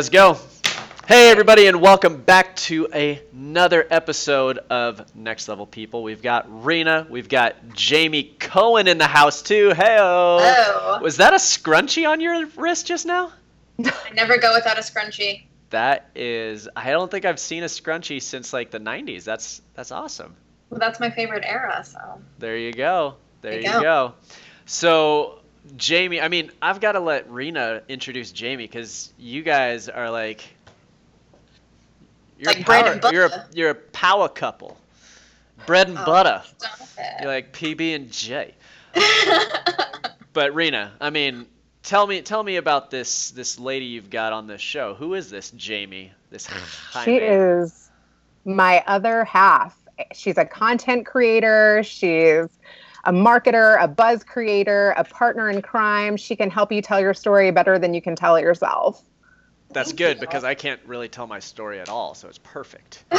Let's go. Hey, everybody, and welcome back to another episode of Next Level People. We've got Rena, we've got Jamie Cohen in the house too. Hey, Hello. Was that a scrunchie on your wrist just now? I never go without a scrunchie. That is, I don't think I've seen a scrunchie since like the '90s. That's that's awesome. Well, that's my favorite era, so. There you go. There, There you you go. go. So, Jamie, I mean, I've got to let Rena introduce Jamie because you guys are like, you're Like a bread power, and butter. You're a, you're a power couple, bread and Oh, butter. You're like PB and J. But Rena, I mean, tell me tell me about this this lady you've got on this show. Who is this Jamie? This She Jamie? is my other half. She's a content creator. She's a marketer, a buzz creator, a partner in crime. She can help you tell your story better than you can tell it yourself. That's Thank good you. because I can't really tell my story at all, so it's perfect.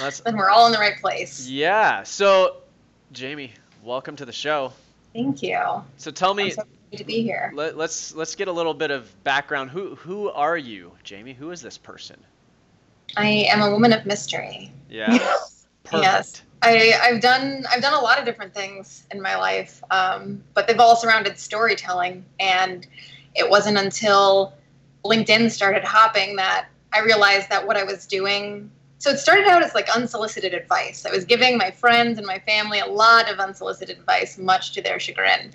That's then we're all in the right place. Yeah. So, Jamie, welcome to the show. Thank you. So tell I'm me, so happy to be here. let, let's let's get a little bit of background. Who who are you, Jamie? Who is this person? I am a woman of mystery. Yeah. Perfect. Yes. I, I've done I've done a lot of different things in my life, um, but they've all surrounded storytelling. And it wasn't until LinkedIn started hopping that I realized that what I was doing. So it started out as like unsolicited advice. I was giving my friends and my family a lot of unsolicited advice, much to their chagrin.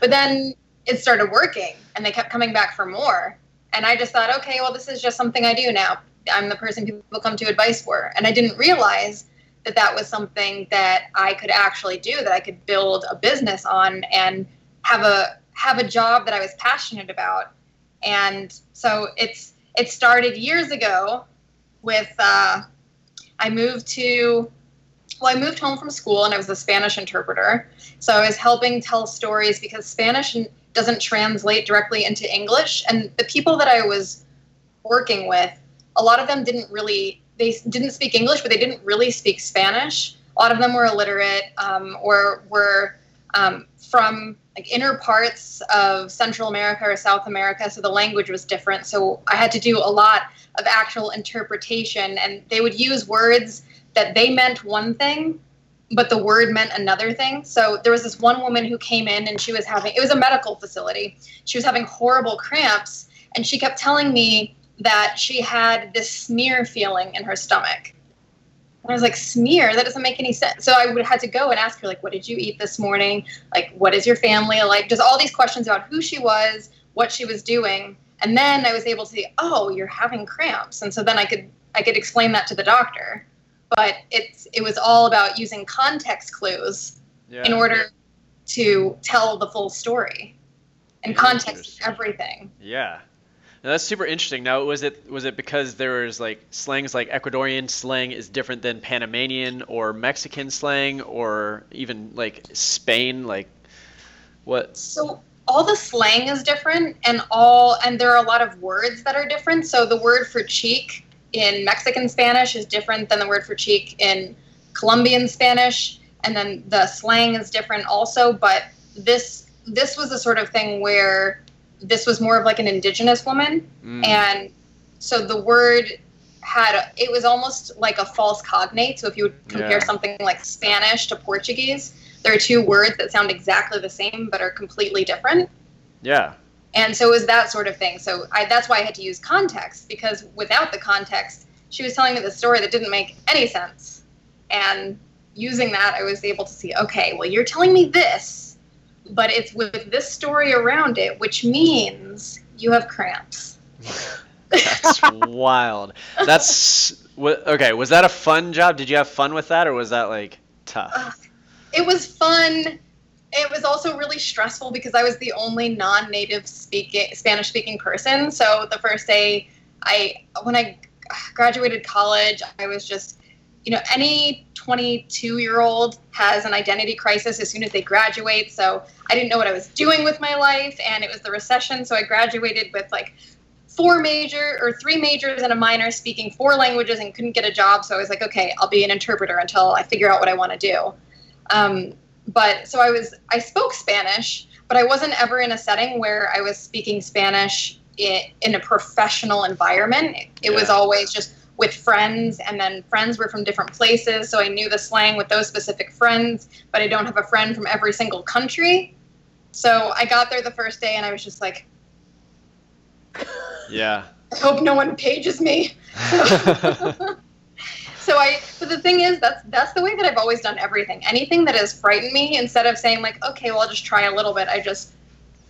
But then it started working, and they kept coming back for more. And I just thought, okay, well, this is just something I do now. I'm the person people come to advice for. And I didn't realize that that was something that I could actually do, that I could build a business on and have a have a job that I was passionate about. And so it's it started years ago with uh, I moved to well, I moved home from school and I was a Spanish interpreter. So I was helping tell stories because Spanish doesn't translate directly into English. And the people that I was working with, a lot of them didn't really they didn't speak English, but they didn't really speak Spanish. A lot of them were illiterate um, or were um, from like inner parts of Central America or South America, so the language was different. So I had to do a lot of actual interpretation, and they would use words that they meant one thing, but the word meant another thing. So there was this one woman who came in, and she was having it was a medical facility. She was having horrible cramps, and she kept telling me that she had this smear feeling in her stomach. And I was like, smear? That doesn't make any sense. So I would have to go and ask her, like, what did you eat this morning? Like, what is your family like? Just all these questions about who she was, what she was doing. And then I was able to see, oh, you're having cramps. And so then I could I could explain that to the doctor. But it's it was all about using context clues Yeah. in order to tell the full story. And context is everything. Yeah. Now, that's super interesting. Now, was it was it because there was like slangs like Ecuadorian slang is different than Panamanian or Mexican slang or even like Spain? Like, what? So all the slang is different, and all and there are a lot of words that are different. So the word for cheek in Mexican Spanish is different than the word for cheek in Colombian Spanish, and then the slang is different also. But this this was the sort of thing where this was more of like an indigenous woman, Mm. and so the word had it was almost like a false cognate. So if you would compare Yeah. something like Spanish to Portuguese, there are two words that sound exactly the same but are completely different. yeah. And so it was that sort of thing. So I, that's why I had to use context because without the context, she was telling me the story that didn't make any sense. And using that, I was able to see, okay, well, you're telling me this, but it's with this story around it, which means you have cramps. That's wild. That's okay. Was that a fun job? Did you have fun with that, or was that like tough? it was fun. It was also really stressful because I was the only non-native speaking Spanish speaking person. So the first day I when I graduated college, I was just you know, any 22 year old has an identity crisis as soon as they graduate. So I didn't know what I was doing with my life, and it was the recession. So I graduated with like four major or three majors and a minor, speaking four languages, and couldn't get a job. So I was like, okay, I'll be an interpreter until I figure out what I want to do. Um, but so I was, I spoke Spanish, but I wasn't ever in a setting where I was speaking Spanish in, in a professional environment. It, it was always just with friends, and then friends were from different places, so I knew the slang with those specific friends, but I don't have a friend from every single country. So I got there the first day, and I was just like, Yeah. I hope no one pages me. So I, but the thing is, that's that's the way that I've always done everything. Anything that has frightened me, instead of saying like, okay, well, I'll just try a little bit, I just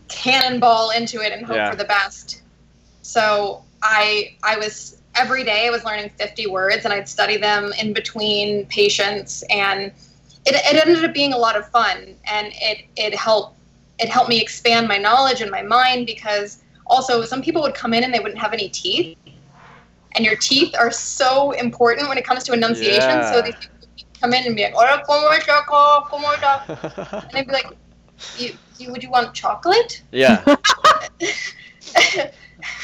cannonball into it and hope Yeah. for the best. So I, I was every day I was learning 50 words, and I'd study them in between patients, and it, it ended up being a lot of fun, and it it helped it helped me expand my knowledge and my mind because also some people would come in and they wouldn't have any teeth and your teeth are so important when it comes to enunciation. Yeah. So these people would come in and be like, "Hola, cómo está, cómo- cómo and they'd be like, you, you, "Would you want chocolate?" yeah.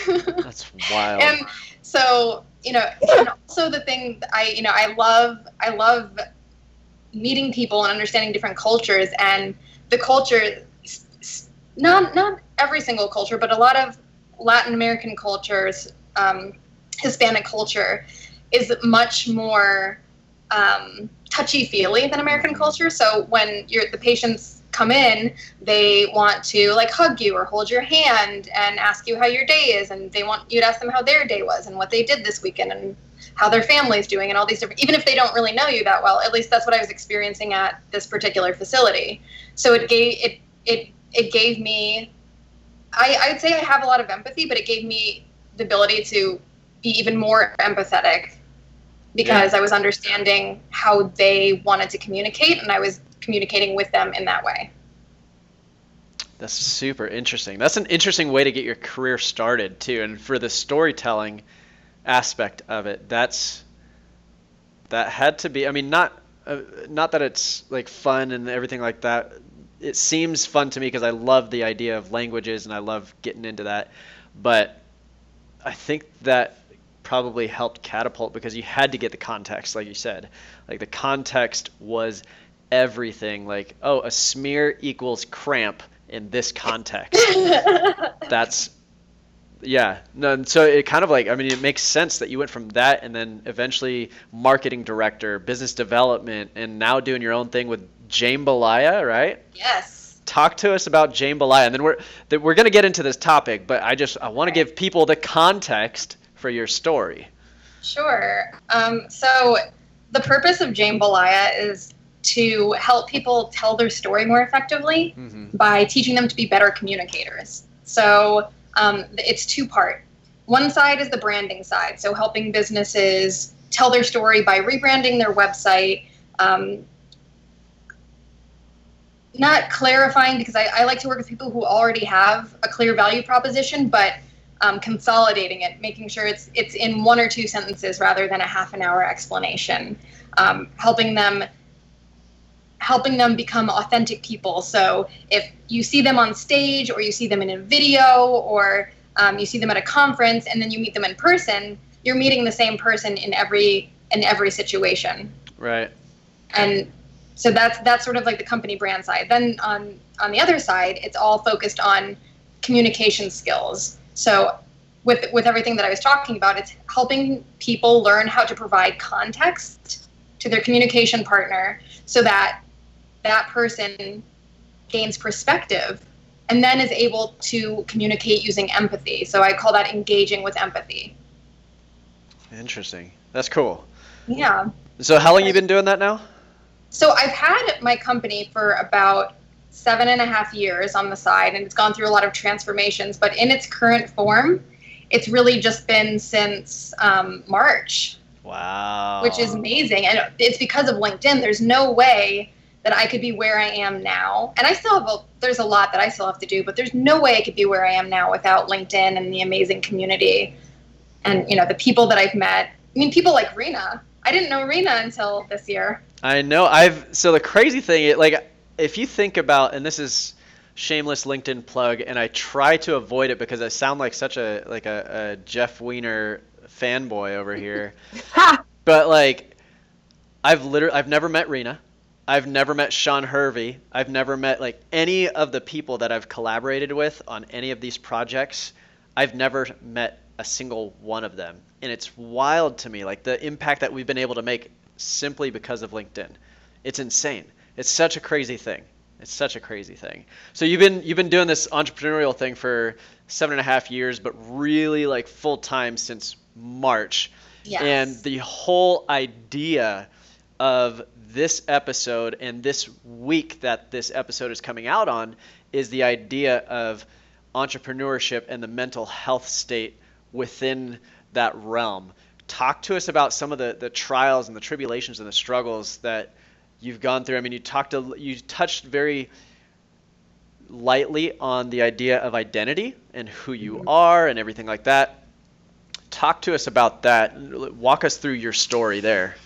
That's wild. and so you know, and also the thing I you know I love I love meeting people and understanding different cultures and the culture. Not not every single culture, but a lot of Latin American cultures. Um, Hispanic culture is much more um, touchy feely than American culture. So when you're, the patients come in, they want to like hug you or hold your hand and ask you how your day is, and they want you to ask them how their day was and what they did this weekend and how their family's doing and all these different. Even if they don't really know you that well, at least that's what I was experiencing at this particular facility. So it gave it it it gave me. I, I'd say I have a lot of empathy, but it gave me the ability to be even more empathetic because I was understanding how they wanted to communicate and I was communicating with them in that way. That's super interesting. That's an interesting way to get your career started too. And for the storytelling aspect of it, that's that had to be. I mean, not uh, not that it's like fun and everything like that. It seems fun to me because I love the idea of languages and I love getting into that. But I think that probably helped catapult because you had to get the context, like you said. Like the context was everything. Like, oh, a smear equals cramp in this context. That's yeah. No, and so it kind of like I mean it makes sense that you went from that and then eventually marketing director, business development, and now doing your own thing with Jambalaya, right? yes. Talk to us about Jambalaya, and then we're that we're gonna get into this topic, but I just I want to give people the context for your story. Sure. Um, so the purpose of Jambalaya is to help people tell their story more effectively Mm-hmm. by teaching them to be better communicators. So um, it's two part. One side is the branding side, so helping businesses tell their story by rebranding their website. Um, not clarifying because I, I like to work with people who already have a clear value proposition, but um, consolidating it, making sure it's it's in one or two sentences rather than a half an hour explanation, um, helping them helping them become authentic people. So if you see them on stage or you see them in a video or um, you see them at a conference and then you meet them in person, you're meeting the same person in every in every situation. Right. And so that's that's sort of like the company brand side. Then on on the other side, it's all focused on communication skills. So with with everything that I was talking about, it's helping people learn how to provide context to their communication partner so that that person gains perspective and then is able to communicate using empathy. So I call that engaging with empathy. Interesting. That's cool. Yeah. So how long you been doing that now? So I've had my company for about seven and a half years on the side, and it's gone through a lot of transformations. But in its current form, it's really just been since um, March, Wow. which is amazing. And it's because of LinkedIn. There's no way that I could be where I am now. And I still have a, there's a lot that I still have to do, but there's no way I could be where I am now without LinkedIn and the amazing community and you know the people that I've met. I mean, people like Rena. I didn't know Rena until this year. I know. I've so the crazy thing, it, like, if you think about, and this is shameless LinkedIn plug, and I try to avoid it because I sound like such a like a, a Jeff Weiner fanboy over here. But like, I've literally I've never met Rena. I've never met Sean Hervey. I've never met like any of the people that I've collaborated with on any of these projects. I've never met a single one of them. And it's wild to me, like the impact that we've been able to make simply because of LinkedIn. It's insane. It's such a crazy thing. It's such a crazy thing. So you've been you've been doing this entrepreneurial thing for seven and a half years, but really like full time since March. Yes. And the whole idea of this episode and this week that this episode is coming out on is the idea of entrepreneurship and the mental health state within that realm. Talk to us about some of the, the trials and the tribulations and the struggles that you've gone through. I mean, you talked to, you touched very lightly on the idea of identity and who you Mm-hmm. are and everything like that. Talk to us about that. Walk us through your story there.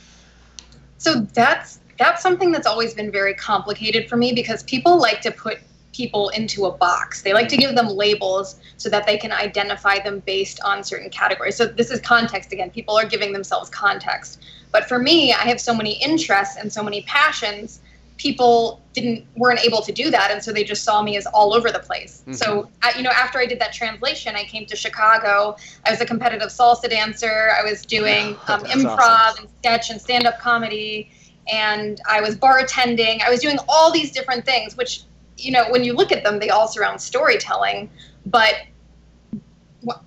So that's that's something that's always been very complicated for me because people like to put people into a box. They like to give them labels so that they can identify them based on certain categories. So this is context again. People are giving themselves context. But for me, I have so many interests and so many passions. People didn't weren't able to do that, and so they just saw me as all over the place. Mhm. So, you know, after I did that translation, I came to Chicago. I was a competitive salsa dancer. I was doing um, improv awesome. and sketch and stand-up comedy, and I was bartending. I was doing all these different things, which, you know, when you look at them, they all surround storytelling. But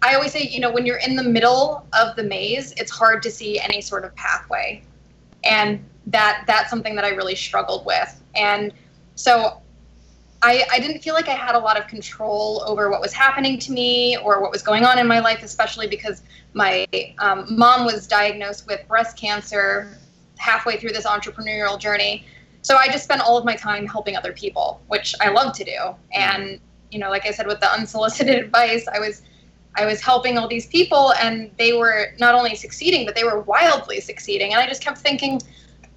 I always say, you know, when you're in the middle of the maze, it's hard to see any sort of pathway, and that that's something that I really struggled with. And so I, I didn't feel like I had a lot of control over what was happening to me or what was going on in my life, especially because my um, mom was diagnosed with breast cancer halfway through this entrepreneurial journey. So I just spent all of my time helping other people, which I love to do. And you know, like I said, with the unsolicited advice, I was I was helping all these people, and they were not only succeeding, but they were wildly succeeding. And I just kept thinking,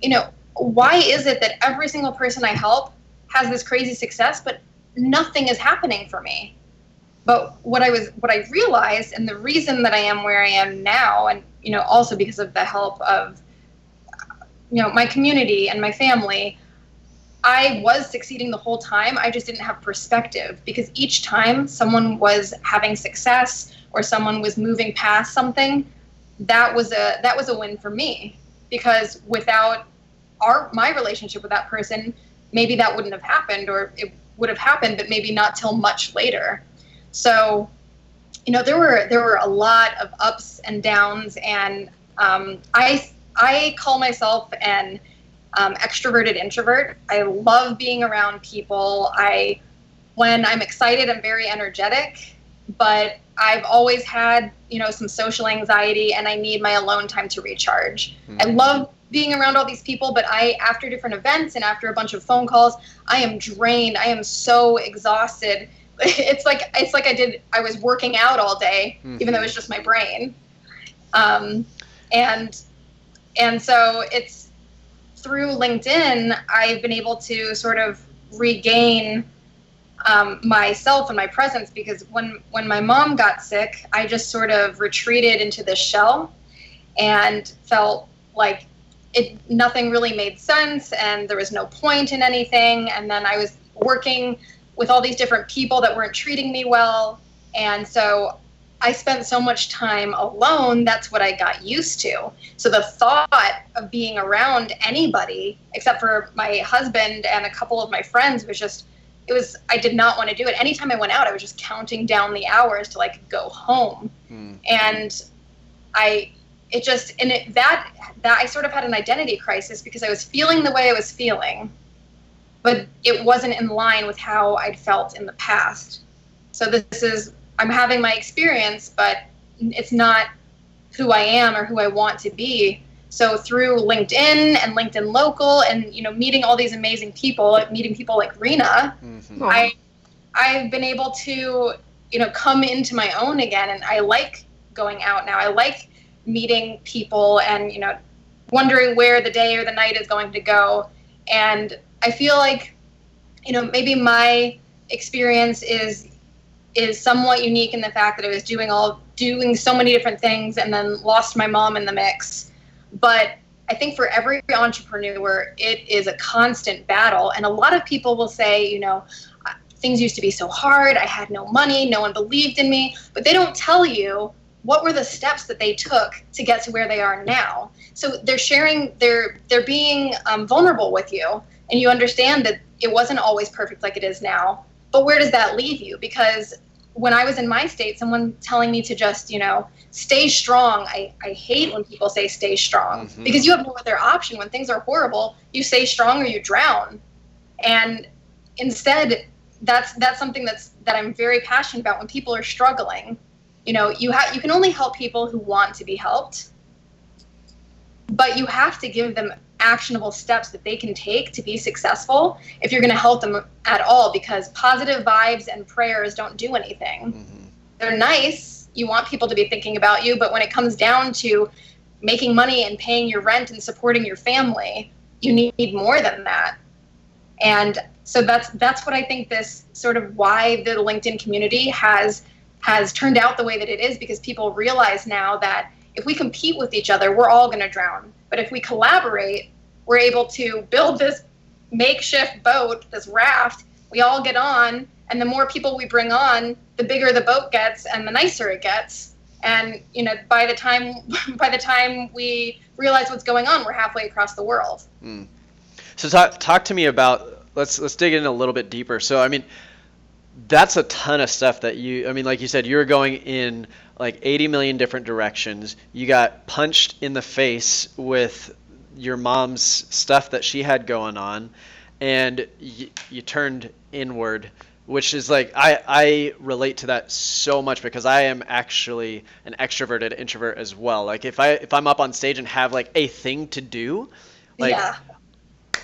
you know, why is it that every single person I help has this crazy success, but nothing is happening for me? But what I was, what I realized, and the reason that I am where I am now, and you know, also because of the help of, you know, my community and my family, I was succeeding the whole time. I just didn't have perspective because each time someone was having success or someone was moving past something, that was a that was a win for me because without our my relationship with that person, maybe that wouldn't have happened or it would have happened, but maybe not till much later. So, you know, there were there were a lot of ups and downs, and um, I I call myself an um, extroverted introvert. I love being around people. I when I'm excited, I'm very energetic, but I've always had you know some social anxiety, and I need my alone time to recharge. I love being around all these people, but I after different events and after a bunch of phone calls, I am drained. I am so exhausted. It's like it's like I did. I was working out all day, even though it was just my brain. Um, and and so it's through LinkedIn, I've been able to sort of regain um, myself and my presence because when when my mom got sick, I just sort of retreated into this shell and felt like it nothing really made sense and there was no point in anything. And then I was working with all these different people that weren't treating me well. And so I spent so much time alone that's what I got used to so the thought of being around anybody except for my husband and a couple of my friends was just it was I did not want to do it anytime I went out I was just counting down the hours to like go home Mm. and I it just and it, that that I sort of had an identity crisis because I was feeling the way I was feeling, but it wasn't in line with how I'd felt in the past. So this is I'm having my experience, but it's not who I am or who I want to be. So through LinkedIn and LinkedIn Local, and you know, meeting all these amazing people, meeting people like Rena, Mhm. I I've been able to you know come into my own again and I like going out now. I like meeting people and you know wondering where the day or the night is going to go and I feel like you know maybe my experience is is somewhat unique in the fact that I was doing all doing so many different things and then lost my mom in the mix. But I think for every entrepreneur, it is a constant battle. And a lot of people will say, you know, things used to be so hard. I had no money. No one believed in me. But they don't tell you what were the steps that they took to get to where they are now. So they're sharing, they're they're being um, vulnerable with you, and you understand that it wasn't always perfect like it is now. But where does that leave you? Because when I was in my state, someone telling me to just, you know, stay strong. I, I hate when people say stay strong mm-hmm. because you have no other option. When things are horrible, you stay strong or you drown. And instead, that's that's something that's that I'm very passionate about. When people are struggling, you know, you have you can only help people who want to be helped, but you have to give them actionable steps that they can take to be successful if you're going to help them at all because positive vibes and prayers don't do anything. Mm-hmm. They're nice. You want people to be thinking about you, but when it comes down to making money and paying your rent and supporting your family, you need more than that. And so that's that's what I think this sort of why the LinkedIn community has has turned out the way that it is because people realize now that if we compete with each other, we're all going to drown. But if we collaborate, we're able to build this makeshift boat, this raft. We all get on, and the more people we bring on, the bigger the boat gets and the nicer it gets. And you know, by the time by the time we realize what's going on, we're halfway across the world. Mm. So talk talk to me about let's let's dig in a little bit deeper. So I mean, that's a ton of stuff that you. I mean, like you said, you're going in like 80 million different directions. You got punched in the face with your mom's stuff that she had going on, and y- you turned inward, which is like I I relate to that so much because I am actually an extroverted introvert as well. Like if I if I'm up on stage and have like a thing to do, like yeah.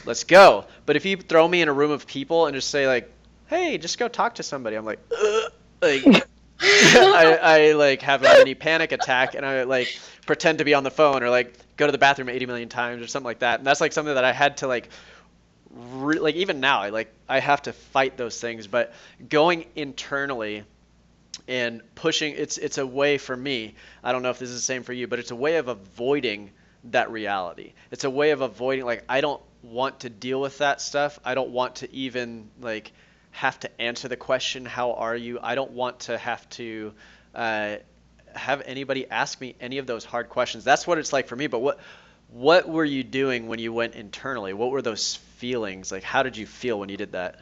let's go. But if you throw me in a room of people and just say like, hey, just go talk to somebody, I'm like, Ugh. like. I, I like have a mini panic attack and I like pretend to be on the phone or like go to the bathroom 80 million times or something like that. And that's like something that I had to like re- like even now I like I have to fight those things, but going internally and pushing it's it's a way for me. I don't know if this is the same for you, but it's a way of avoiding that reality. It's a way of avoiding like I don't want to deal with that stuff. I don't want to even like have to answer the question, "How are you?" I don't want to have to uh, have anybody ask me any of those hard questions. That's what it's like for me. But what what were you doing when you went internally? What were those feelings? Like, how did you feel when you did that?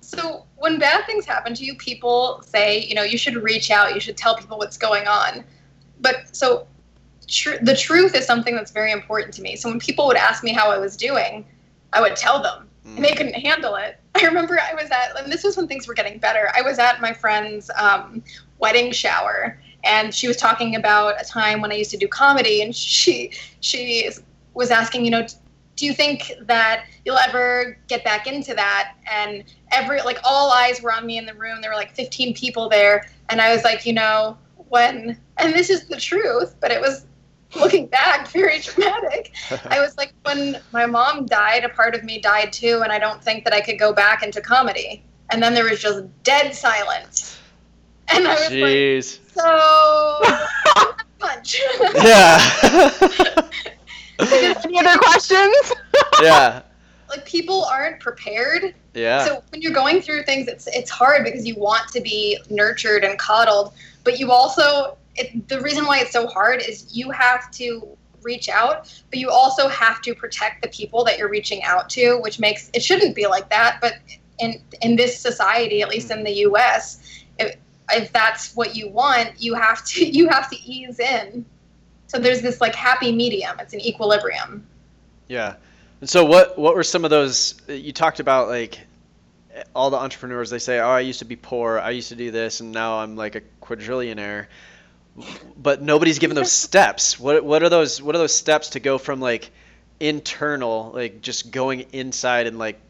So when bad things happen to you, people say, you know, you should reach out. You should tell people what's going on. But so tr- the truth is something that's very important to me. So when people would ask me how I was doing, I would tell them, mm. and they couldn't handle it. I remember I was at, and this was when things were getting better. I was at my friend's um, wedding shower, and she was talking about a time when I used to do comedy, and she she was asking, you know, do you think that you'll ever get back into that? And every like all eyes were on me in the room. There were like 15 people there, and I was like, you know, when and this is the truth, but it was looking back very dramatic. I was like, when my mom died, a part of me died too, and I don't think that I could go back into comedy. And then there was just dead silence. And I was Jeez. like, so punch. Yeah. Any other questions? yeah. Like people aren't prepared. Yeah. So when you're going through things, it's it's hard because you want to be nurtured and coddled, but you also it, the reason why it's so hard is you have to reach out, but you also have to protect the people that you're reaching out to, which makes it shouldn't be like that. But in in this society, at least in the U.S., if, that's what you want, you have to you have to ease in. So there's this like happy medium. It's an equilibrium. Yeah. And so what what were some of those you talked about like all the entrepreneurs they say, "Oh, I used to be poor. I used to do this and now I'm like a quadrillionaire." but nobody's given those steps. What what are those what are those steps to go from like internal, like just going inside and like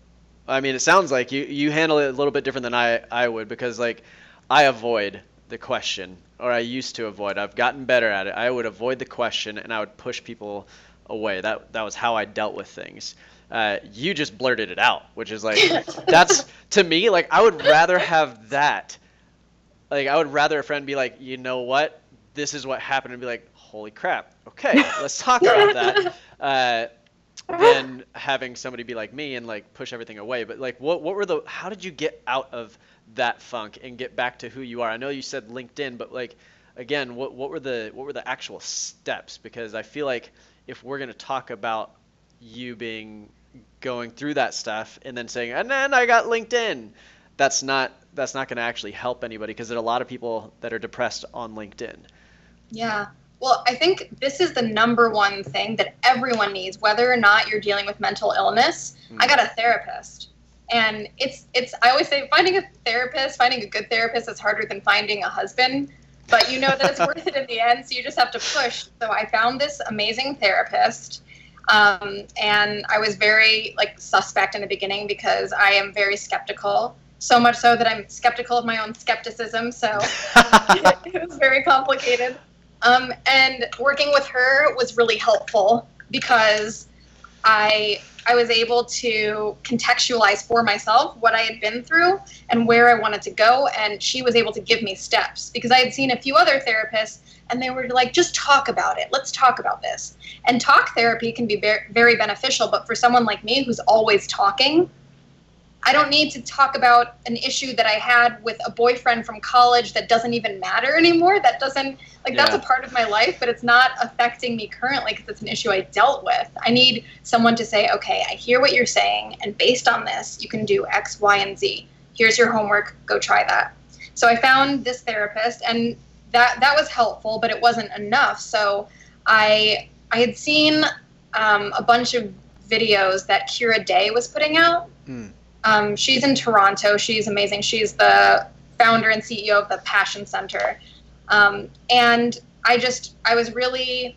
I mean, it sounds like you you handle it a little bit different than I I would because like I avoid the question or I used to avoid. I've gotten better at it. I would avoid the question and I would push people away. That that was how I dealt with things. Uh, you just blurted it out, which is like that's to me like I would rather have that. Like I would rather a friend be like, you know what, this is what happened and be like, holy crap. Okay, let's talk about that. Uh, than having somebody be like me and like push everything away. But like, what what were the? How did you get out of that funk and get back to who you are? I know you said LinkedIn, but like, again, what what were the what were the actual steps? Because I feel like if we're gonna talk about you being going through that stuff and then saying, and then I got LinkedIn, that's not that's not going to actually help anybody because there are a lot of people that are depressed on LinkedIn. Yeah. Well, I think this is the number one thing that everyone needs, whether or not you're dealing with mental illness. Mm. I got a therapist. And it's it's I always say finding a therapist, finding a good therapist is harder than finding a husband. But you know that it's worth it in the end, so you just have to push. So I found this amazing therapist. Um, and I was very like suspect in the beginning because I am very skeptical so much so that I'm skeptical of my own skepticism. So it was very complicated. Um, and working with her was really helpful because I I was able to contextualize for myself what I had been through and where I wanted to go, and she was able to give me steps because I had seen a few other therapists and they were like, just talk about it. Let's talk about this. And talk therapy can be very beneficial, but for someone like me who's always talking, I don't need to talk about an issue that I had with a boyfriend from college that doesn't even matter anymore. That doesn't, like, yeah. that's a part of my life, but it's not affecting me currently because it's an issue I dealt with. I need someone to say, okay, I hear what you're saying, and based on this, you can do X, Y, and Z. Here's your homework, go try that. So I found this therapist, and that, that was helpful, but it wasn't enough. So I, I had seen um, a bunch of videos that Kira Day was putting out. Mm um, she's in Toronto. She's amazing. She's the founder and CEO of the Passion Center. Um, and I just, I was really,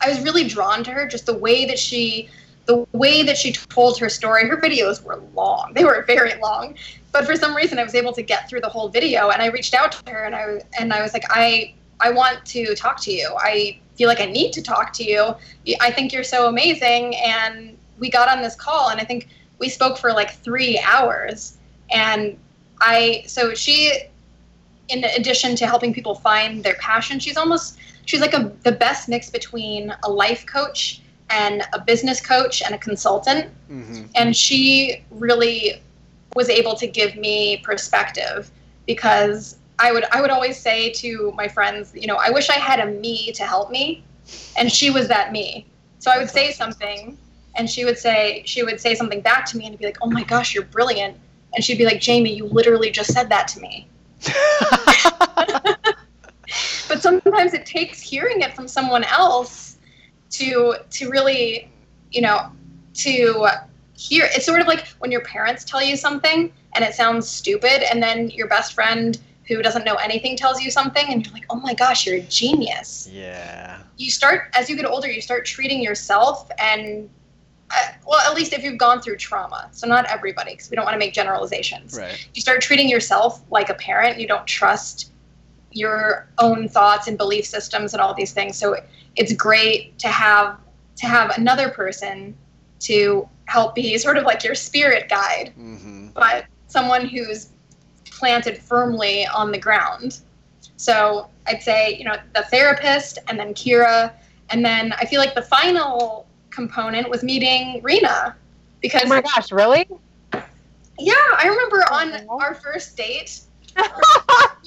I was really drawn to her. Just the way that she, the way that she told her story. Her videos were long. They were very long. But for some reason, I was able to get through the whole video. And I reached out to her, and I and I was like, I, I want to talk to you. I feel like I need to talk to you. I think you're so amazing. And we got on this call, and I think we spoke for like three hours. And I, so she, in addition to helping people find their passion, she's almost, she's like a, the best mix between a life coach and a business coach and a consultant. Mm-hmm. And she really was able to give me perspective because I would I would always say to my friends, you know, I wish I had a me to help me, and she was that me. So I would say something, and she would say she would say something back to me and be like, "Oh my gosh, you're brilliant," and she'd be like, "Jamie, you literally just said that to me." but sometimes it takes hearing it from someone else to to really, you know, to hear. It's sort of like when your parents tell you something and it sounds stupid, and then your best friend who doesn't know anything tells you something and you're like oh my gosh you're a genius yeah you start as you get older you start treating yourself and well, at least if you've gone through trauma. So not everybody, because we don't want to make generalizations. Right. You start treating yourself like a parent. You don't trust your own thoughts and belief systems and all these things. So it's great to have to have another person to help be sort of like your spirit guide, mm-hmm. but someone who's planted firmly on the ground. So I'd say, you know, the therapist and then Kira. And then I feel like the final component was meeting Rena because oh my gosh, really? Yeah, I remember on our first date.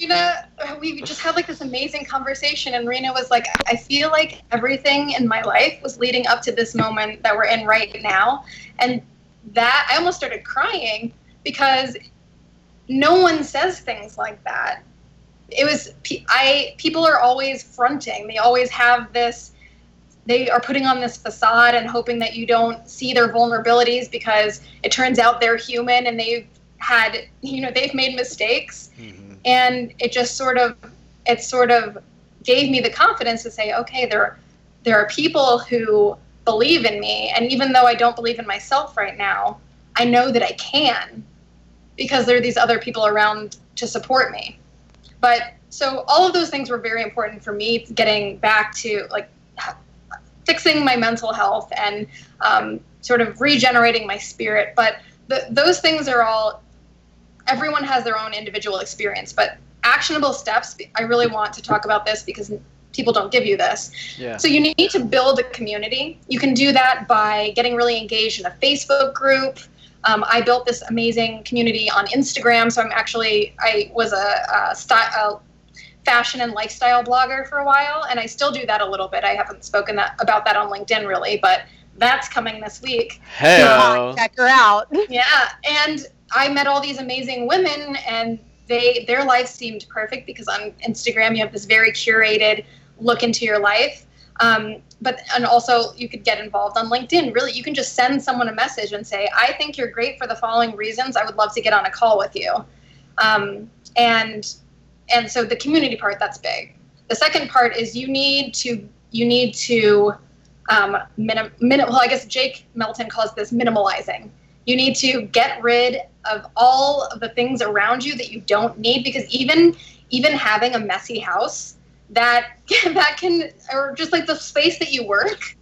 Rena, we just had like this amazing conversation, and Rena was like, "I feel like everything in my life was leading up to this moment that we're in right now," and that I almost started crying because no one says things like that. It was I people are always fronting. They always have this they are putting on this facade and hoping that you don't see their vulnerabilities because it turns out they're human and they've had you know they've made mistakes. Mm-hmm. and it just sort of it sort of gave me the confidence to say okay there there are people who believe in me. And even though I don't believe in myself right now I know that I can because there are these other people around to support me. But so all of those things were very important for me getting back to like fixing my mental health and um, sort of regenerating my spirit. But the, those things are all, everyone has their own individual experience. But actionable steps, I really want to talk about this because people don't give you this. Yeah. So you need to build a community. You can do that by getting really engaged in a Facebook group. Um, I built this amazing community on Instagram. So I'm actually I was a, a, style, a fashion and lifestyle blogger for a while, and I still do that a little bit. I haven't spoken that about that on LinkedIn really, but that's coming this week. Hey, check her out. Yeah, and I met all these amazing women, and they their life seemed perfect because on Instagram you have this very curated look into your life. Um, but and also you could get involved on LinkedIn. Really, you can just send someone a message and say, "I think you're great for the following reasons. I would love to get on a call with you." Um, and and so the community part that's big. The second part is you need to you need to um, minim, minim, well, I guess Jake Melton calls this minimalizing. You need to get rid of all of the things around you that you don't need because even even having a messy house that that can or just like the space that you work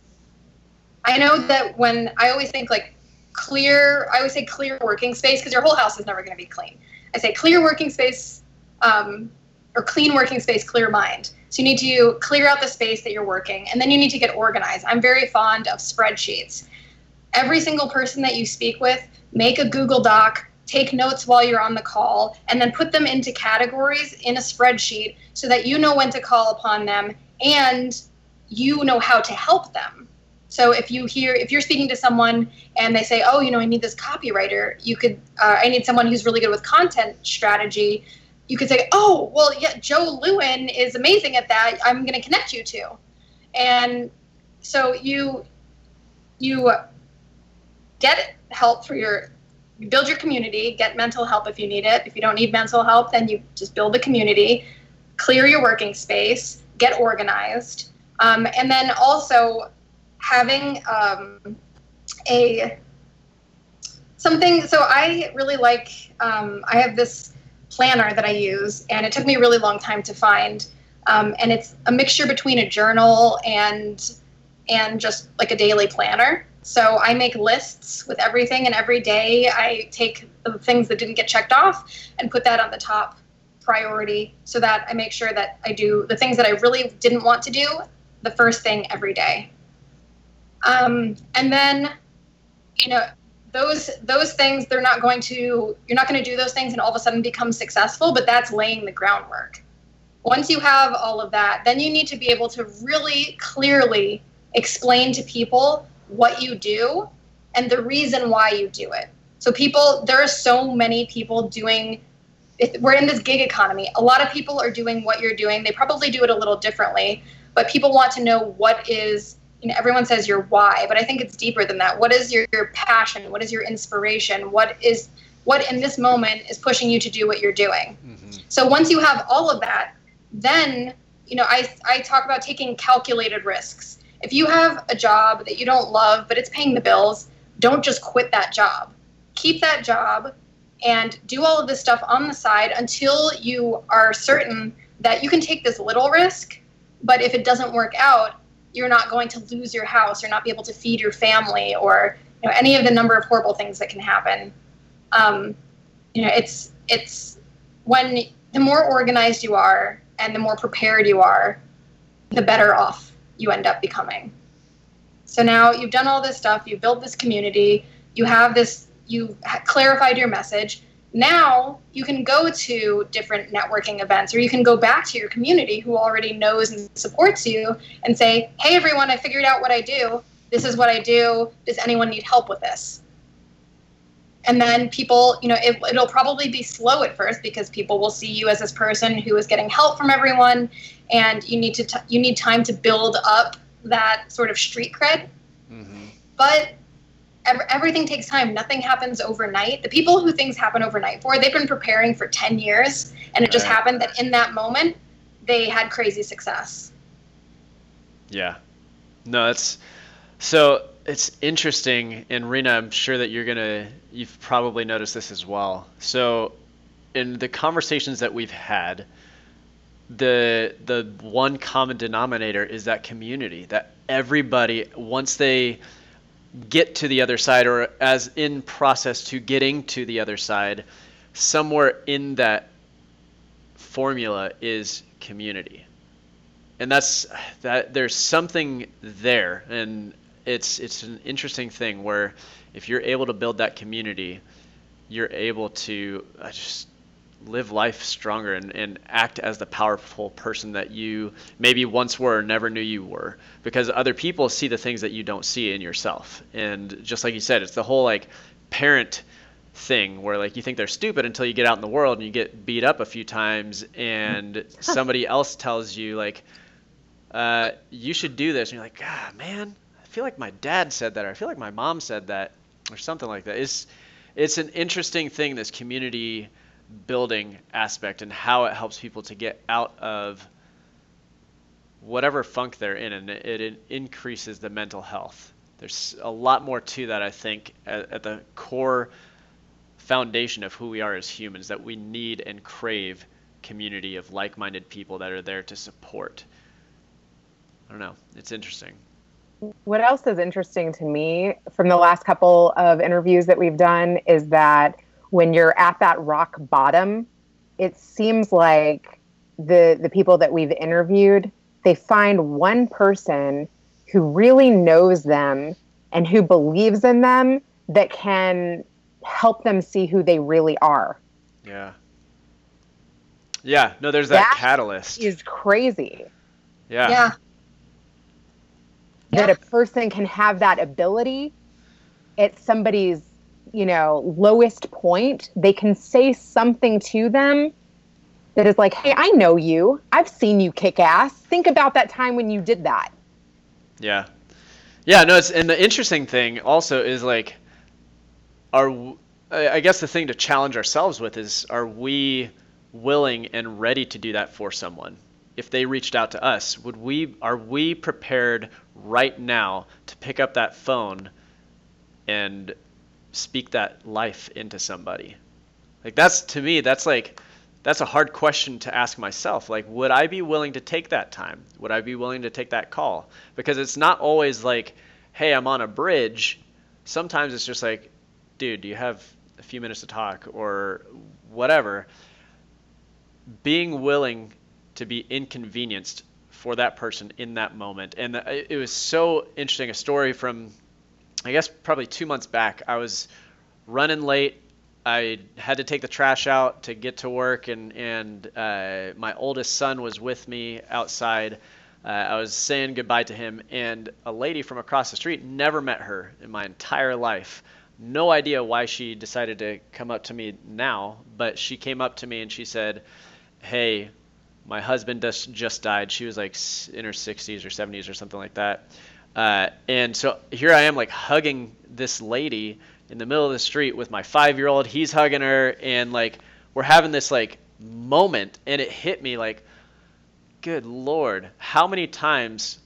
i know that when i always think like clear i always say clear working space because your whole house is never going to be clean i say clear working space um, or clean working space clear mind so you need to clear out the space that you're working and then you need to get organized i'm very fond of spreadsheets every single person that you speak with make a google doc take notes while you're on the call, and then put them into categories in a spreadsheet so that you know when to call upon them and you know how to help them. So if you hear, if you're speaking to someone and they say, "Oh, you know, I need this copywriter," you could, uh, I need someone who's really good with content strategy. You could say, "Oh, well, yeah, Joe Lewin is amazing at that. I'm going to connect you to," and so you you get help for your you build your community, get mental help if you need it. If you don't need mental help, then you just build the community, clear your working space, get organized, um, and then also having um, a something. So I really like. Um, I have this planner that I use, and it took me a really long time to find. Um, and it's a mixture between a journal and and just like a daily planner. So I make lists with everything, and every day I take the things that didn't get checked off and put that on the top priority so that I make sure that I do the things that I really didn't want to do the first thing every day. Um, and then, you know, those those things they're not going to you're not going to do those things and all of a sudden become successful, but that's laying the groundwork. Once you have all of that, then you need to be able to really clearly explain to people what you do and the reason why you do it. So people, there are so many people doing. We're in this gig economy. A lot of people are doing what you're doing. They probably do it a little differently, but people want to know what is. You know, everyone says your why, but I think it's deeper than that. What is your, your passion? What is your inspiration? What is what in this moment is pushing you to do what you're doing? Mm-hmm. So once you have all of that, then you know I I talk about taking calculated risks if you have a job that you don't love, but it's paying the bills, don't just quit that job. Keep that job and do all of this stuff on the side until you are certain that you can take this little risk, but if it doesn't work out, you're not going to lose your house or not be able to feed your family or you know, any of the number of horrible things that can happen. Um, you know, it's it's when the more organized you are and the more prepared you are, the better off you end up becoming. So now you've done all this stuff, you've built this community, you have this, you've clarified your message. Now you can go to different networking events or you can go back to your community who already knows and supports you and say, hey, everyone, I figured out what I do. This is what I do. Does anyone need help with this? and then people you know it, will probably be slow at first because people will see you as this person who is getting help from everyone and you need to t- you need time to build up that sort of street cred mm-hmm. but ev- everything takes time nothing happens overnight the people who things happen overnight for they've been preparing for 10 years and it just right. happened that in that moment they had crazy success yeah no it's so it's interesting, and Rena, I'm sure that you're gonna, you've probably noticed this as well. So, in the conversations that we've had, the the one common denominator is that community. That everybody, once they get to the other side, or as in process to getting to the other side, somewhere in that formula is community. And that's that there's something there and it's it's an interesting thing where if you're able to build that community you're able to uh, just live life stronger and, and act as the powerful person that you maybe once were or never knew you were. Because other people see the things that you don't see in yourself. And just like you said it's the whole like parent thing where like you think they're stupid until you get out in the world and you get beat up a few times and somebody else tells you like uh, you should do this. And you're like god man i feel like my dad said that or i feel like my mom said that or something like that. It's it's an interesting thing this community building aspect and how it helps people to get out of whatever funk they're in and it, it increases the mental health. There's a lot more to that i think at, at the core foundation of who we are as humans that we need and crave community of like-minded people that are there to support. I don't know. It's interesting. What else is interesting to me from the last couple of interviews that we've done is that when you're at that rock bottom, it seems like the the people that we've interviewed, they find one person who really knows them and who believes in them that can help them see who they really are. Yeah. Yeah, no there's that, that catalyst. Is crazy. Yeah. Yeah. That a person can have that ability it's somebody's you know, lowest point, they can say something to them that is like, hey, I know you. I've seen you kick ass. Think about that time when you did that. Yeah. Yeah, no, it's, and the interesting thing also is like, are, I guess the thing to challenge ourselves with is, are we willing and ready to do that for someone? If they reached out to us, would we, are we prepared right now to pick up that phone and speak that life into somebody? Like that's to me that's like that's a hard question to ask myself. Like would I be willing to take that time? Would I be willing to take that call? Because it's not always like, "Hey, I'm on a bridge." Sometimes it's just like, "Dude, do you have a few minutes to talk or whatever?" Being willing to be inconvenienced for that person in that moment. And it was so interesting a story from I guess probably two months back, I was running late. I had to take the trash out to get to work, and and uh, my oldest son was with me outside. Uh, I was saying goodbye to him, and a lady from across the street, never met her in my entire life. No idea why she decided to come up to me now, but she came up to me and she said, "Hey, my husband just just died." She was like in her 60s or 70s or something like that. Uh, and so here I am, like hugging this lady in the middle of the street with my five year old. He's hugging her, and like we're having this like moment, and it hit me like, good lord, how many times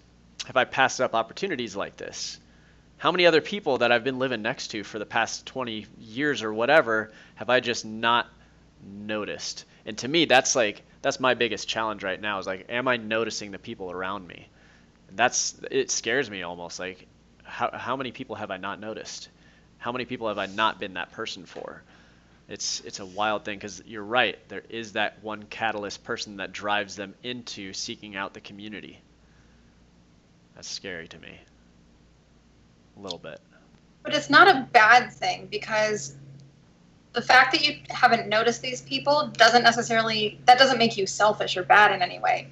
have I passed up opportunities like this? How many other people that I've been living next to for the past 20 years or whatever have I just not noticed? And to me, that's like that's my biggest challenge right now is like, am I noticing the people around me? That's it scares me almost like how, how many people have I not noticed? How many people have I not been that person for? It's it's a wild thing because you're right. There is that one catalyst person that drives them into seeking out the community. That's scary to me. A little bit. But it's not a bad thing because the fact that you haven't noticed these people doesn't necessarily that doesn't make you selfish or bad in any way.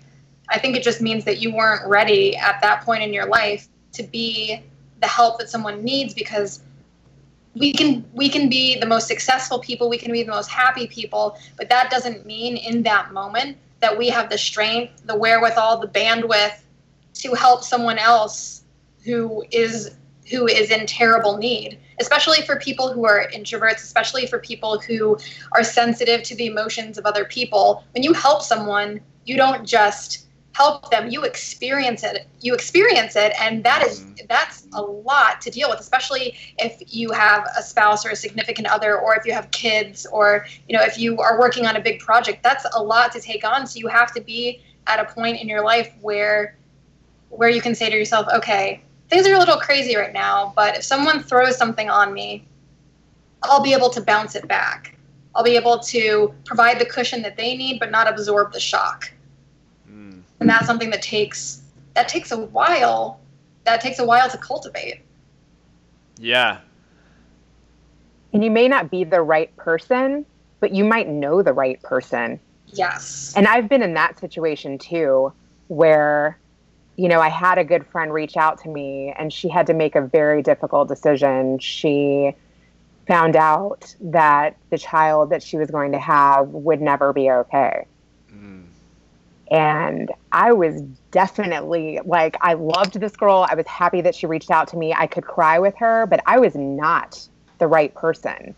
I think it just means that you weren't ready at that point in your life to be the help that someone needs because we can we can be the most successful people, we can be the most happy people, but that doesn't mean in that moment that we have the strength, the wherewithal, the bandwidth to help someone else who is who is in terrible need especially for people who are introverts especially for people who are sensitive to the emotions of other people. When you help someone you don't just help them you experience it you experience it and that is mm-hmm. that's a lot to deal with especially if you have a spouse or a significant other or if you have kids or you know if you are working on a big project that's a lot to take on. So you have to be at a point in your life where where you can say to yourself okay things are a little crazy right now but if someone throws something on me i'll be able to bounce it back. I'll be able to provide the cushion that they need but not absorb the shock and that's something that takes that takes a while that takes a while to cultivate. Yeah. And you may not be the right person but you might know the right person. Yes. And i've been in that situation too where you know i had a good friend reach out to me and she had to make a very difficult decision. She found out that the child that she was going to have would never be okay. Mm. And I was definitely like, I loved this girl. I was happy that she reached out to me. I could cry with her, but I was not the right person.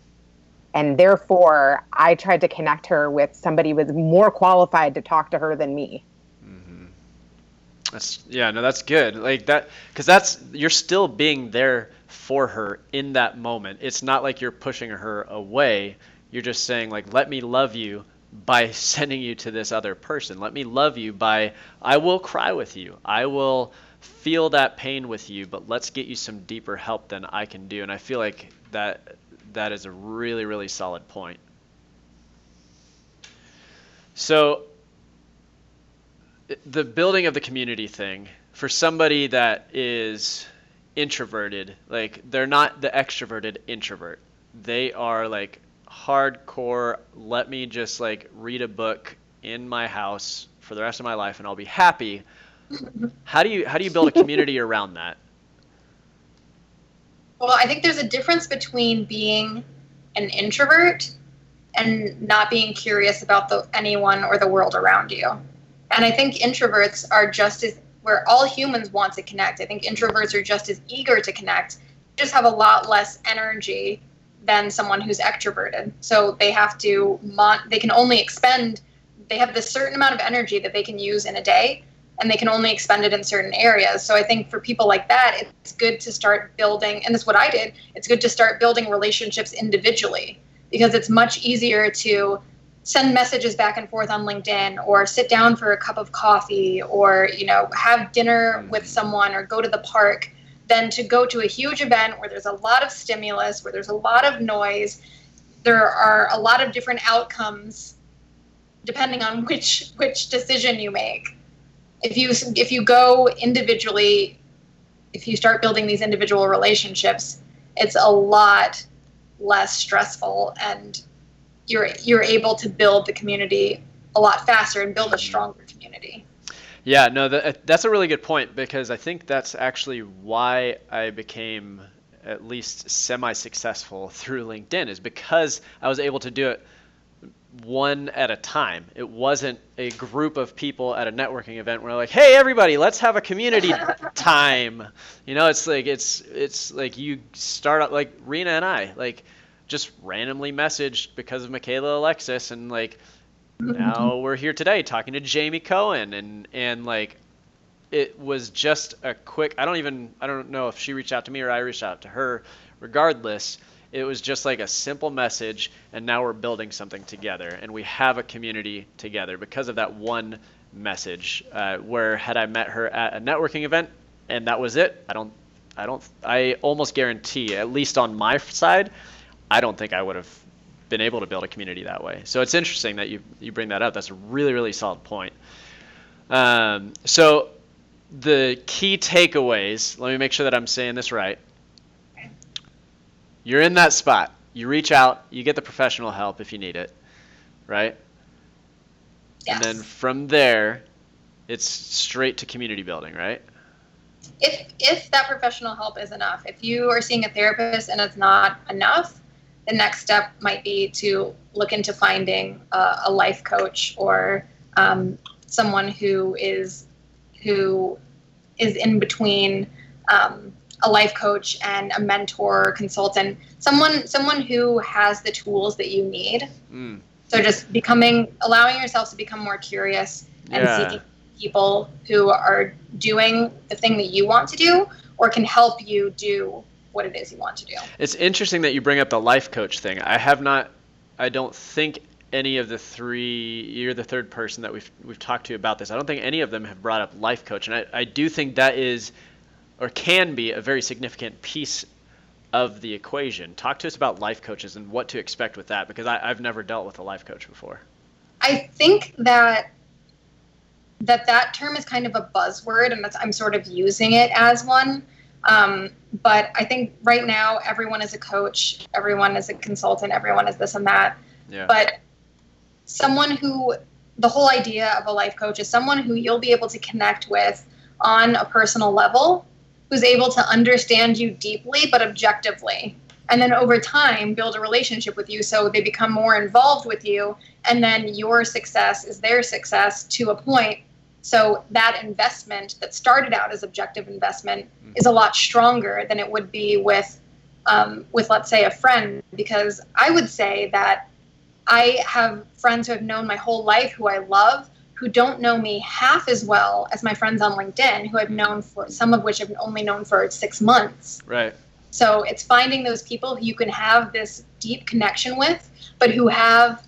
And therefore, I tried to connect her with somebody who was more qualified to talk to her than me. Mm-hmm. That's yeah, no, that's good. Like that, because that's you're still being there for her in that moment. It's not like you're pushing her away. You're just saying like, let me love you by sending you to this other person. Let me love you by, I will cry with you. I will feel that pain with you, but let's get you some deeper help than I can do. And I feel like that that is a really, really solid point. So, the building of the community thing for somebody that is introverted, like they're not the extroverted introvert. They are like hardcore let me just like read a book in my house for the rest of my life and I'll be happy. how do you how do you build a community around that? Well, I think there's a difference between being an introvert and not being curious about the anyone or the world around you. And I think introverts are just as where all humans want to connect. I think introverts are just as eager to connect, just have a lot less energy than someone who's extroverted. So they have to mon- they can only expend they have this certain amount of energy that they can use in a day and they can only expend it in certain areas. So I think for people like that, it's good to start building and this is what I did. It's good to start building relationships individually because it's much easier to send messages back and forth on LinkedIn or sit down for a cup of coffee or you know have dinner with someone or go to the park than to go to a huge event where there's a lot of stimulus, where there's a lot of noise. There are a lot of different outcomes depending on which which decision you make. If you if you go individually, if you start building these individual relationships, it's a lot less stressful and you're you're able to build the community a lot faster and build a stronger community. Yeah, no, that, uh, that's a really good point because I think that's actually why I became at least semi-successful through LinkedIn is because I was able to do it one at a time. It wasn't a group of people at a networking event where like, "Hey everybody, let's have a community time." You know, it's like it's it's like you start up like Rena and I like just randomly messaged because of Michaela Alexis and like now we're here today talking to Jamie Cohen and and like it was just a quick I don't even I don't know if she reached out to me or I reached out to her. Regardless it was just like a simple message and now we're building something together and we have a community together because of that one message uh, where had I met her at a networking event and that was it I don't I don't I almost guarantee at least on my side I don't think I would have been able to build a community that way. So it's interesting that you you bring that up. That's a really really solid point. Um, so the key takeaways. Let me make sure that I'm saying this right. You're in that spot. You reach out. You get the professional help if you need it, right? Yes. And then from there, it's straight to community building, right? If if that professional help is enough, if you are seeing a therapist and it's not enough, the next step might be to look into finding a, a life coach or um, someone who is who is in between um, a life coach and a mentor consultant someone someone who has the tools that you need mm. so just becoming allowing yourself to become more curious and yeah. seeking people who are doing the thing that you want to do or can help you do what it is you want to do. It's interesting that you bring up the life coach thing. I have not, I don't think any of the three, you're the third person that we've we've talked to about this. I don't think any of them have brought up life coach, and I, I do think that is, or can be, a very significant piece of the equation. Talk to us about life coaches and what to expect with that, because I, I've never dealt with a life coach before. I think that that that term is kind of a buzzword, and that's I'm sort of using it as one. Um, but I think right now everyone is a coach, everyone is a consultant, everyone is this and that. Yeah. But someone who the whole idea of a life coach is someone who you'll be able to connect with on a personal level, who's able to understand you deeply but objectively. And then over time, build a relationship with you so they become more involved with you. And then your success is their success to a point. So that investment that started out as objective investment is a lot stronger than it would be with, um, with let's say, a friend. Because I would say that I have friends who have known my whole life who I love who don't know me half as well as my friends on LinkedIn who I've known for some of which I've only known for six months. Right. So it's finding those people who you can have this deep connection with, but who have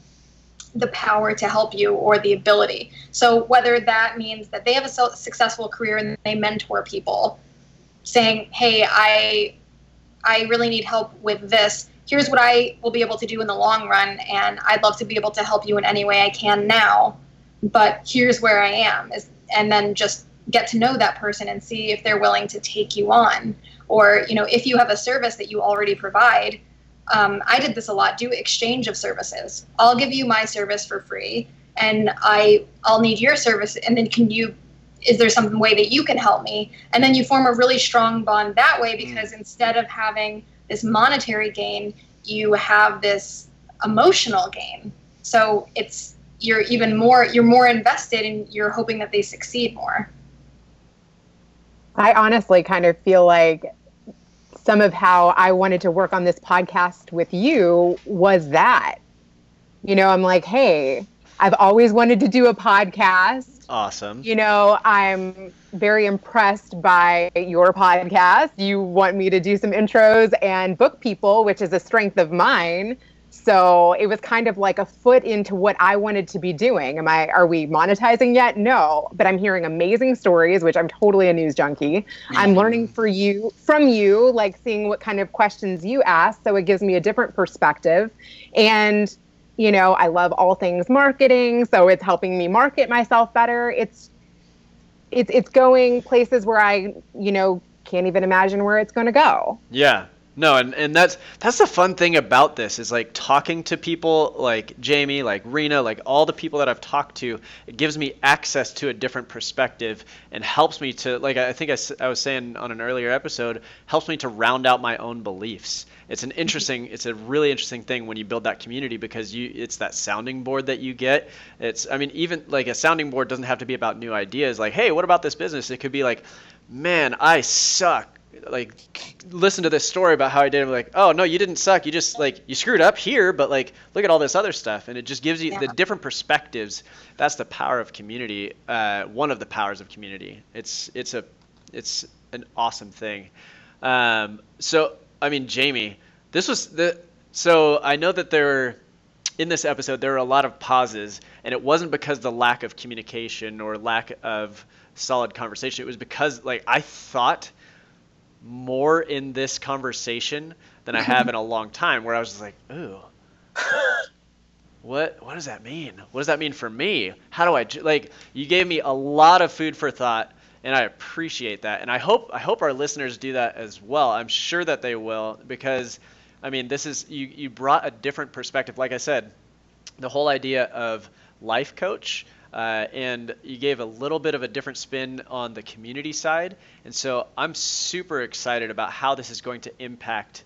the power to help you or the ability. So whether that means that they have a successful career and they mentor people, saying, "Hey, I, I really need help with this here's what I will be able to do in the long run, and I'd love to be able to help you in any way I can now, but here's where I am. Is, and then just get to know that person and see if they're willing to take you on. Or, you know, if you have a service that you already provide, um, I did this a lot, do exchange of services. I'll give you my service for free and I I'll need your service and then can you is there some way that you can help me? And then you form a really strong bond that way because instead of having this monetary gain, you have this emotional gain. So it's you're even more you're more invested and you're hoping that they succeed more. I honestly kind of feel like some of how I wanted to work on this podcast with you was that. You know, I'm like, hey, I've always wanted to do a podcast. Awesome. You know, I'm very impressed by your podcast. You want me to do some intros and book people, which is a strength of mine. So it was kind of like a foot into what I wanted to be doing. Am I are we monetizing yet? No, but I'm hearing amazing stories, which I'm totally a news junkie. I'm mm-hmm. learning for you from you, like seeing what kind of questions you ask, so it gives me a different perspective. And you know, I love all things marketing, so it's helping me market myself better. It's it's it's going places where I, you know, can't even imagine where it's going to go. Yeah. No, and, and that's that's the fun thing about this is like talking to people like Jamie, like Rena, like all the people that I've talked to. It gives me access to a different perspective and helps me to like I think I, I was saying on an earlier episode helps me to round out my own beliefs. It's an interesting it's a really interesting thing when you build that community because you it's that sounding board that you get. It's i mean even like a sounding board doesn't have to be about new ideas. Like hey what about this business? It could be like man i suck like listen to this story about how I did. I'm like, oh no, you didn't suck. You just like you screwed up here, but like look at all this other stuff, and it just gives you yeah. the different perspectives. That's the power of community. Uh, one of the powers of community. It's it's a it's an awesome thing. Um, so I mean, Jamie, this was the. So I know that there were, in this episode, there were a lot of pauses, and it wasn't because the lack of communication or lack of solid conversation. It was because, like, I thought more in this conversation than I have in a long time, where I was like, ooh. What what does that mean? What does that mean for me? How do I like you gave me a lot of food for thought and I appreciate that. And I hope I hope our listeners do that as well. I'm sure that they will because I mean this is you you brought a different perspective. Like I said, the whole idea of life coach. Uh, and you gave a little bit of a different spin on the community side. And so I'm super excited about how this is going to impact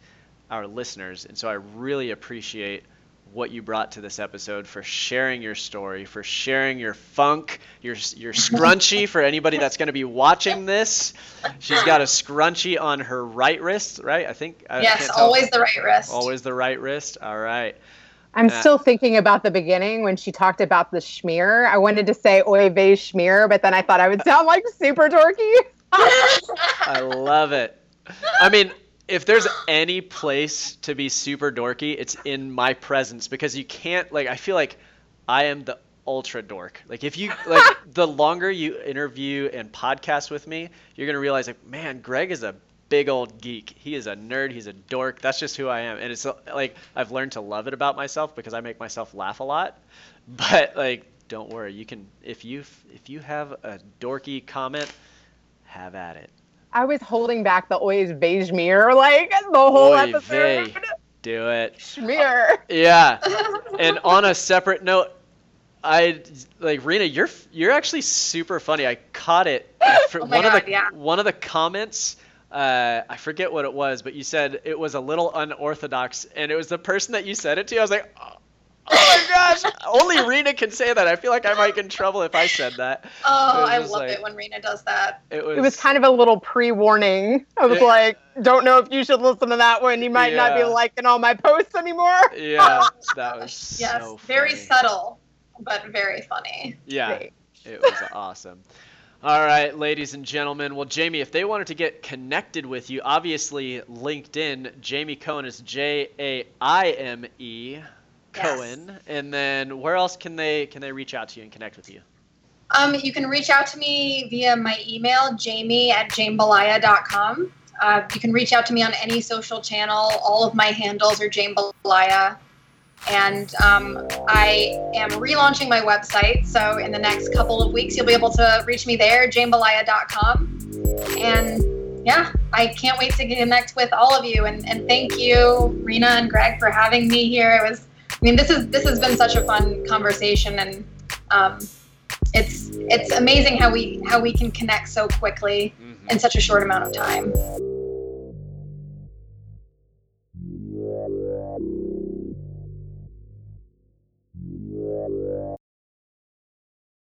our listeners. And so I really appreciate what you brought to this episode, for sharing your story, for sharing your funk, your your scrunchie for anybody that's going to be watching this. She's got a scrunchie on her right wrist, right? I think. Yes, always the right wrist. Always the right wrist. All right. I'm uh, still thinking about the beginning when she talked about the schmear. I wanted to say oy vey schmear, but then I thought I would sound like super dorky. I love it. I mean, if there's any place to be super dorky, it's in my presence because you can't like I feel like I am the ultra dork. Like if you like the longer you interview and podcast with me, you're going to realize like man, Greg is a big old geek. He is a nerd, he's a dork. That's just who I am. And it's like I've learned to love it about myself because I make myself laugh a lot. But like don't worry. You can if you if you have a dorky comment, have at it. I was holding back the always beige mirror like the whole Oy episode. vey. Do it. Schmear. Yeah. And on a separate note, I like Rena. You're you're actually super funny. I caught it. Oh for Oh one of the yeah. one of the comments. Uh, I forget what it was, but you said it was a little unorthodox, and it was the person that you said it to. I was like, oh, oh my gosh! Only Rena can say that. I feel like I might get in trouble if I said that. Oh, I love like- it when Rena does that. It was. It was kind of a little pre-warning. I was Yeah. like, don't know if you should listen to that one. You might not be liking all my posts anymore. Yeah, that was Yes, so very subtle, but very funny. Yeah, Great. It was awesome. All right, ladies and gentlemen. Well, Jamie, if they wanted to get connected with you, obviously LinkedIn, Jamie Cohen is J A I M E Cohen. And then where else can they can they reach out to you and connect with you? Um, you can reach out to me via my email, jamie at jamebalaya.com. Uh, you can reach out to me on any social channel. All of my handles are jamebalaya. And um, I am relaunching my website. So in the next couple of weeks, you'll be able to reach me there, jamebalaya.com. And yeah, I can't wait to connect with all of you. And, and thank you, Rena and Greg, for having me here. It was, I mean, this is this has been such a fun conversation, and um, it's it's amazing how we how we can connect so quickly in such a short amount of time.